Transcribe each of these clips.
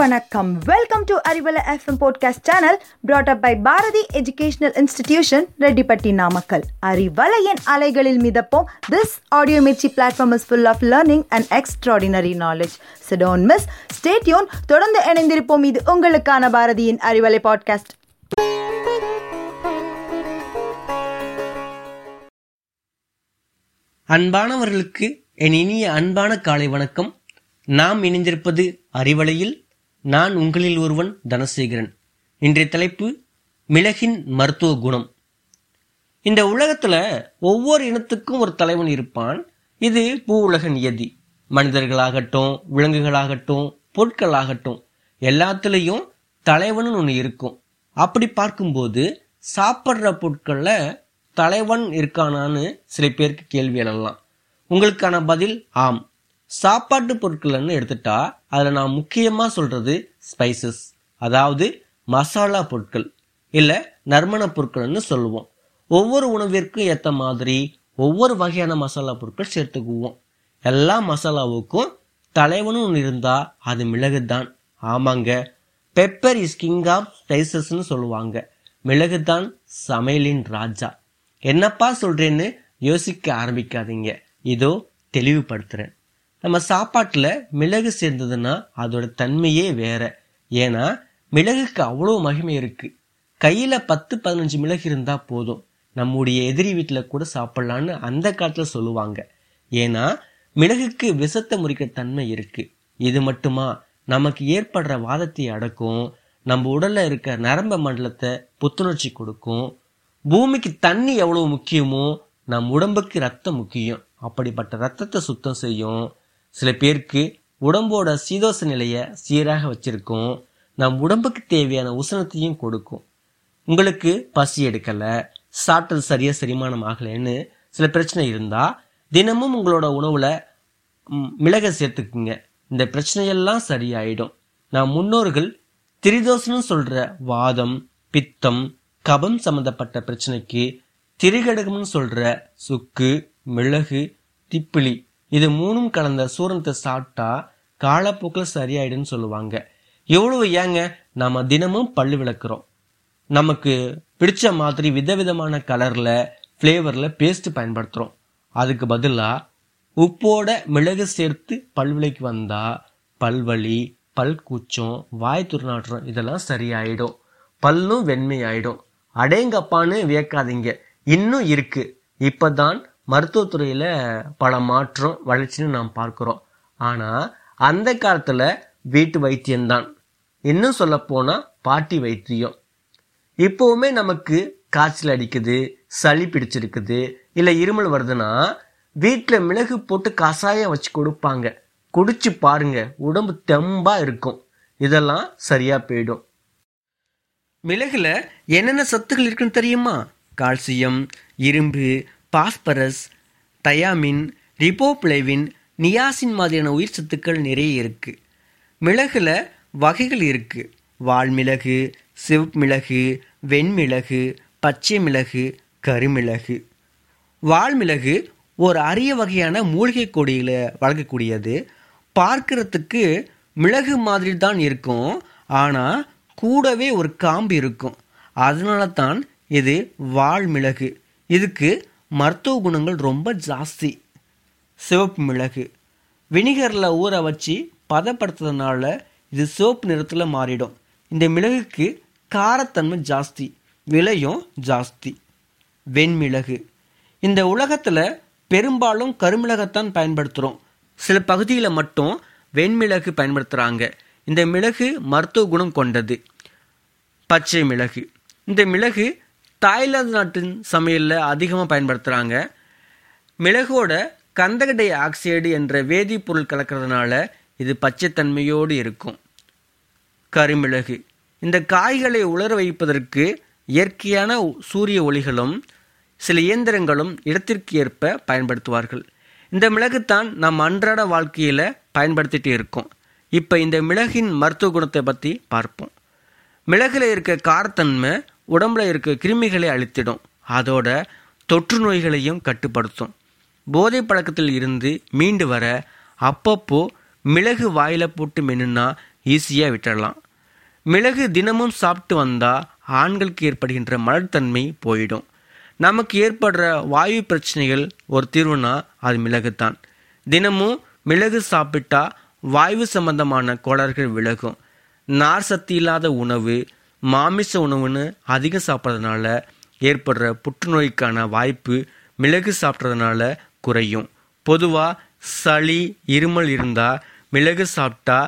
வணக்கம். Welcome to Arivalai FM podcast channel brought up by Bharathi educational institution Rettipatti Namakkal அறிவலையின் அலைகளில் மிதப்போம். This audio Mirchi platform is full of learning and extraordinary knowledge சிடோன் miss stay tuned தொடர்ந்து இணைந்திருப்போம். இது உங்களுக்கான பாரதியின் Arivalai podcast அன்பானவர்களுக்கு என் இனிய அன்பான காலை வணக்கம். நாம் இணைந்திருப்பது அறிவலையில் நான் உங்களில் ஒருவன் தனசேகரன். இன்றைய தலைப்பு மிளகின் மருத்துவ குணம். இந்த உலகத்துல ஒவ்வொரு இனத்துக்கும் ஒரு தலைவன் இருப்பான். இது பூ உலக நியதி. மனிதர்களாகட்டும் விலங்குகளாகட்டும் பொருட்களாகட்டும் எல்லாத்துலேயும் தலைவன் ஒன்று இருக்கும். அப்படி பார்க்கும்போது சாப்பிட்ற பொருட்களில் தலைவன் இருக்கானான்னு சில பேருக்கு கேள்வி எழலாம். உங்களுக்கான பதில் ஆம். சாப்பாட்டு பொருட்கள்னு எடுத்துட்டா அதில் நான் முக்கியமாக சொல்கிறது ஸ்பைசஸ் அதாவது மசாலா பொருட்கள் இல்லை நறுமண பொருட்கள்னு சொல்லுவோம். ஒவ்வொரு உணவிற்கும் ஏற்ற மாதிரி ஒவ்வொரு வகையான மசாலா பொருட்கள் சேர்த்துக்குவோம். எல்லா மசாலாவுக்கும் தலைவனும் ஒன்று இருந்தால் அது மிளகு தான் ஆமாங்க பெப்பர் இஸ் கிங் ஆஃப் ஸ்பைசஸ்னு சொல்லுவாங்க. மிளகு தான் சமையலின் ராஜா. என்னப்பா சொல்கிறேன்னு யோசிக்க ஆரம்பிக்காதீங்க. இதோ தெளிவுபடுத்துகிறேன் நம்ம சாப்பாட்டில் மிளகு சேர்ந்ததுன்னா அதோட தன்மையே வேற. ஏன்னா மிளகுக்கு அவ்வளோ மகிமை இருக்கு. கையில் பத்து பதினஞ்சு மிளகு இருந்தால் போதும். நம்முடைய எதிரி வீட்டில் கூட சாப்பிட்லான்னு அந்த காலத்தில் சொல்லுவாங்க. ஏன்னா மிளகுக்கு விஷத்தை முறிக்க தன்மை இருக்கு. இது மட்டுமா? நமக்கு ஏற்படுற வாதத்தை அடக்கும். நம்ம உடல்ல இருக்க நரம்ப மண்டலத்தை புத்துணர்ச்சி கொடுக்கும். பூமிக்கு தண்ணி எவ்வளவு முக்கியமோ நம் உடம்புக்கு ரத்தம் முக்கியம். அப்படிப்பட்ட ரத்தத்தை சுத்தம் செய்யும். சில பேருக்கு உடம்போட சீதோச நிலையை சீராக வச்சிருக்கும். நம் உடம்புக்கு தேவையான உஷ்ணத்தையும் கொடுக்கும். உங்களுக்கு பசி எடுக்கலை சாப்பிட்டது சரியாக செரிமானம் ஆகலைன்னு சில பிரச்சனை இருந்தா தினமும் உங்களோட உணவுல மிளகை சேர்த்துக்குங்க. இந்த பிரச்சனையெல்லாம் சரியாயிடும். நம் முன்னோர்கள் திரிதோசனம் சொல்ற வாதம் பித்தம் கபம் சம்பந்தப்பட்ட பிரச்சனைக்கு திரிகடகம்னு சொல்ற சுக்கு மிளகு திப்பிலி இது மூணும் கலந்த சூரணத்தை சாப்பிட்டா காலப்போக்கில் சரியாயிடுன்னு சொல்லுவாங்க. எவ்வளவு ஏங்க? நாம தினமும் பல்லு விளக்குறோம். நமக்கு பிடிச்ச மாதிரி விதவிதமான கலர்ல ஃப்ளேவரில் பேஸ்ட் பயன்படுத்துகிறோம் அதுக்கு பதிலாக உப்போட மிளகு சேர்த்து பல்விலைக்கு வந்தால் பல்வலி பல் கூச்சம் வாய் துர்நாற்றம் இதெல்லாம் சரியாயிடும். பல்லும் வெண்மையாயிடும். அடேங்கப்பான்னு வியக்காதீங்க. இன்னும் இருக்கு. இப்பதான் மருத்துவத்துறையில் பல மாற்றம் வளர்ச்சின்னு நாம் பார்க்குறோம். ஆனால் அந்த காலத்தில் வீட்டு வைத்தியம்தான். இன்னும் சொல்லப்போனால் பாட்டி வைத்தியம். இப்போவுமே நமக்கு காய்ச்சல் அடிக்குது சளி பிடிச்சிருக்குது இல்லை இருமல் வருதுன்னா வீட்டில் மிளகு போட்டு கசாயம் வச்சு கொடுப்பாங்க. குடிச்சு பாருங்க உடம்பு தெம்பாக இருக்கும். இதெல்லாம் சரியாக போயிடும். மிளகுல என்னென்ன சத்துக்கள் இருக்குன்னு தெரியுமா? கால்சியம் இரும்பு பாஸ்பரஸ் தயாமின் ரிபோப்ளேவின் நியாசின் மாதிரியான உயிர் சத்துக்கள் நிறைய இருக்குது மிளகில் வகைகள் இருக்குது வால்மிளகு சிவப்பு மிளகு வெண்மிளகு பச்சை மிளகு கருமிளகு. வால்மிளகு ஒரு அரிய வகையான மூலிகை கொடியில் வளர்க்கக்கூடியது. பார்க்கறதுக்கு மிளகு மாதிரி தான் இருக்கும். ஆனால் கூடவே ஒரு காம்பு இருக்கும். அதனால தான் இது வால்மிளகு. இதுக்கு மருத்துவ குணங்கள் ரொம்ப ஜாஸ்தி. சிவப்பு மிளகு. வினிகரில் ஊற வச்சு பதப்படுத்துறதுனால இது சிவப்பு நிறத்தில் மாறிடும். இந்த மிளகுக்கு காரத்தன்மை ஜாஸ்தி விலையும் ஜாஸ்தி. வெண்மிளகு. இந்த உலகத்தில் பெரும்பாலும் கருமிளகத்தான் பயன்படுத்துகிறோம் சில பகுதியில் மட்டும் வெண்மிளகு பயன்படுத்துகிறாங்க இந்த மிளகு மருத்துவ குணம் கொண்டது. பச்சை மிளகு. இந்த மிளகு தாய்லாந்து நாட்டின் சமையலில் அதிகமாக பயன்படுத்துகிறாங்க மிளகோட கந்தக டை ஆக்சைடு என்ற வேதிப்பொருள் கலக்கிறதுனால இது பச்சைத்தன்மையோடு இருக்கும். கருமிளகு. இந்த காய்களை உலர வைப்பதற்கு இயற்கையான சூரிய ஒளிகளும் சில இயந்திரங்களும் இடத்திற்கு ஏற்ப பயன்படுத்துவார்கள். இந்த மிளகுத்தான் நம் அன்றாட வாழ்க்கையில் பயன்படுத்திட்டு இருக்கோம். இப்போ இந்த மிளகின் மருத்துவ குணத்தை பற்றி பார்ப்போம். மிளகில் இருக்க காரத்தன்மை உடம்புல இருக்க கிருமிகளை அழித்திடும். அதோட தொற்று நோய்களையும் கட்டுப்படுத்தும். போதை பழக்கத்தில் இருந்து மீண்டு வர அப்பப்போ மிளகு வாயில் போட்டு மென்னுனா ஈஸியாக விட்டுடலாம் மிளகு தினமும் சாப்பிட்டு வந்தால் ஆண்களுக்கு ஏற்படுகின்ற மலர்த்தன்மை போயிடும். நமக்கு ஏற்படுற வாயு பிரச்சனைகள் ஒரு தீர்வுனா அது மிளகு தான் தினமும் மிளகு சாப்பிட்டா வாயு சம்பந்தமான கோளாறுகள் விலகும். நார் சத்து இல்லாத உணவு மாமிச உணவுன்னு அதிகம் சாப்பிட்றதுனால ஏற்படுற புற்றுநோய்க்கான வாய்ப்பு மிளகு சாப்பிட்றதுனால குறையும். பொதுவாக சளி இருமல் இருந்தால் மிளகு சாப்பிட்டா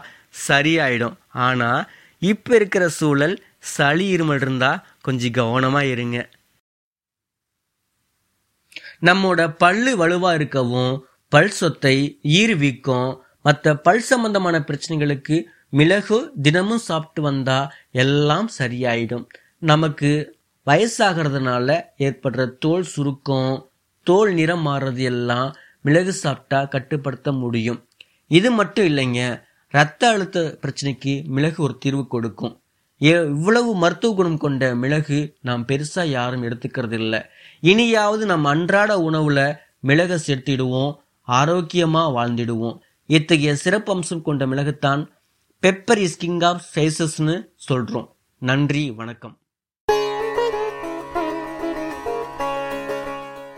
சரியாயிடும். ஆனால் இப்போ இருக்கிற சூழல் சளி இருமல் இருந்தால் கொஞ்சம் கவனமாக இருங்க. நம்மோட பல்லு வலுவாக இருக்கவும் பல் சொத்தை ஈர்விக்கும் மற்ற பல் சம்பந்தமான பிரச்சனைகளுக்கு மிளகு தினமும் சாப்பிட்டு வந்தா எல்லாம் சரியாயிடும். நமக்கு வயசாகிறதுனால ஏற்படுற தோல் சுருக்கம் தோல் நிறம் மாறுறது எல்லாம் மிளகு சாப்பிட்டா கட்டுப்படுத்த முடியும். இது மட்டும் இல்லைங்க ரத்த அழுத்த பிரச்சனைக்கு மிளகு ஒரு தீர்வு கொடுக்கும். ஏ- இவ்வளவு மருத்துவ குணம் கொண்ட மிளகு நாம் பெருசா யாரும் எடுத்துக்கிறது இல்லை இனியாவது நம் அன்றாட உணவுல மிளகை சேர்த்திடுவோம் ஆரோக்கியமா வாழ்ந்திடுவோம். இத்தகைய சிறப்பு அம்சம் கொண்ட மிளகுத்தான் பெப்பர் இஸ் கிங் ஆஃப் ஃபேசஸ்னு சொல்கிறோம் நன்றி வணக்கம்.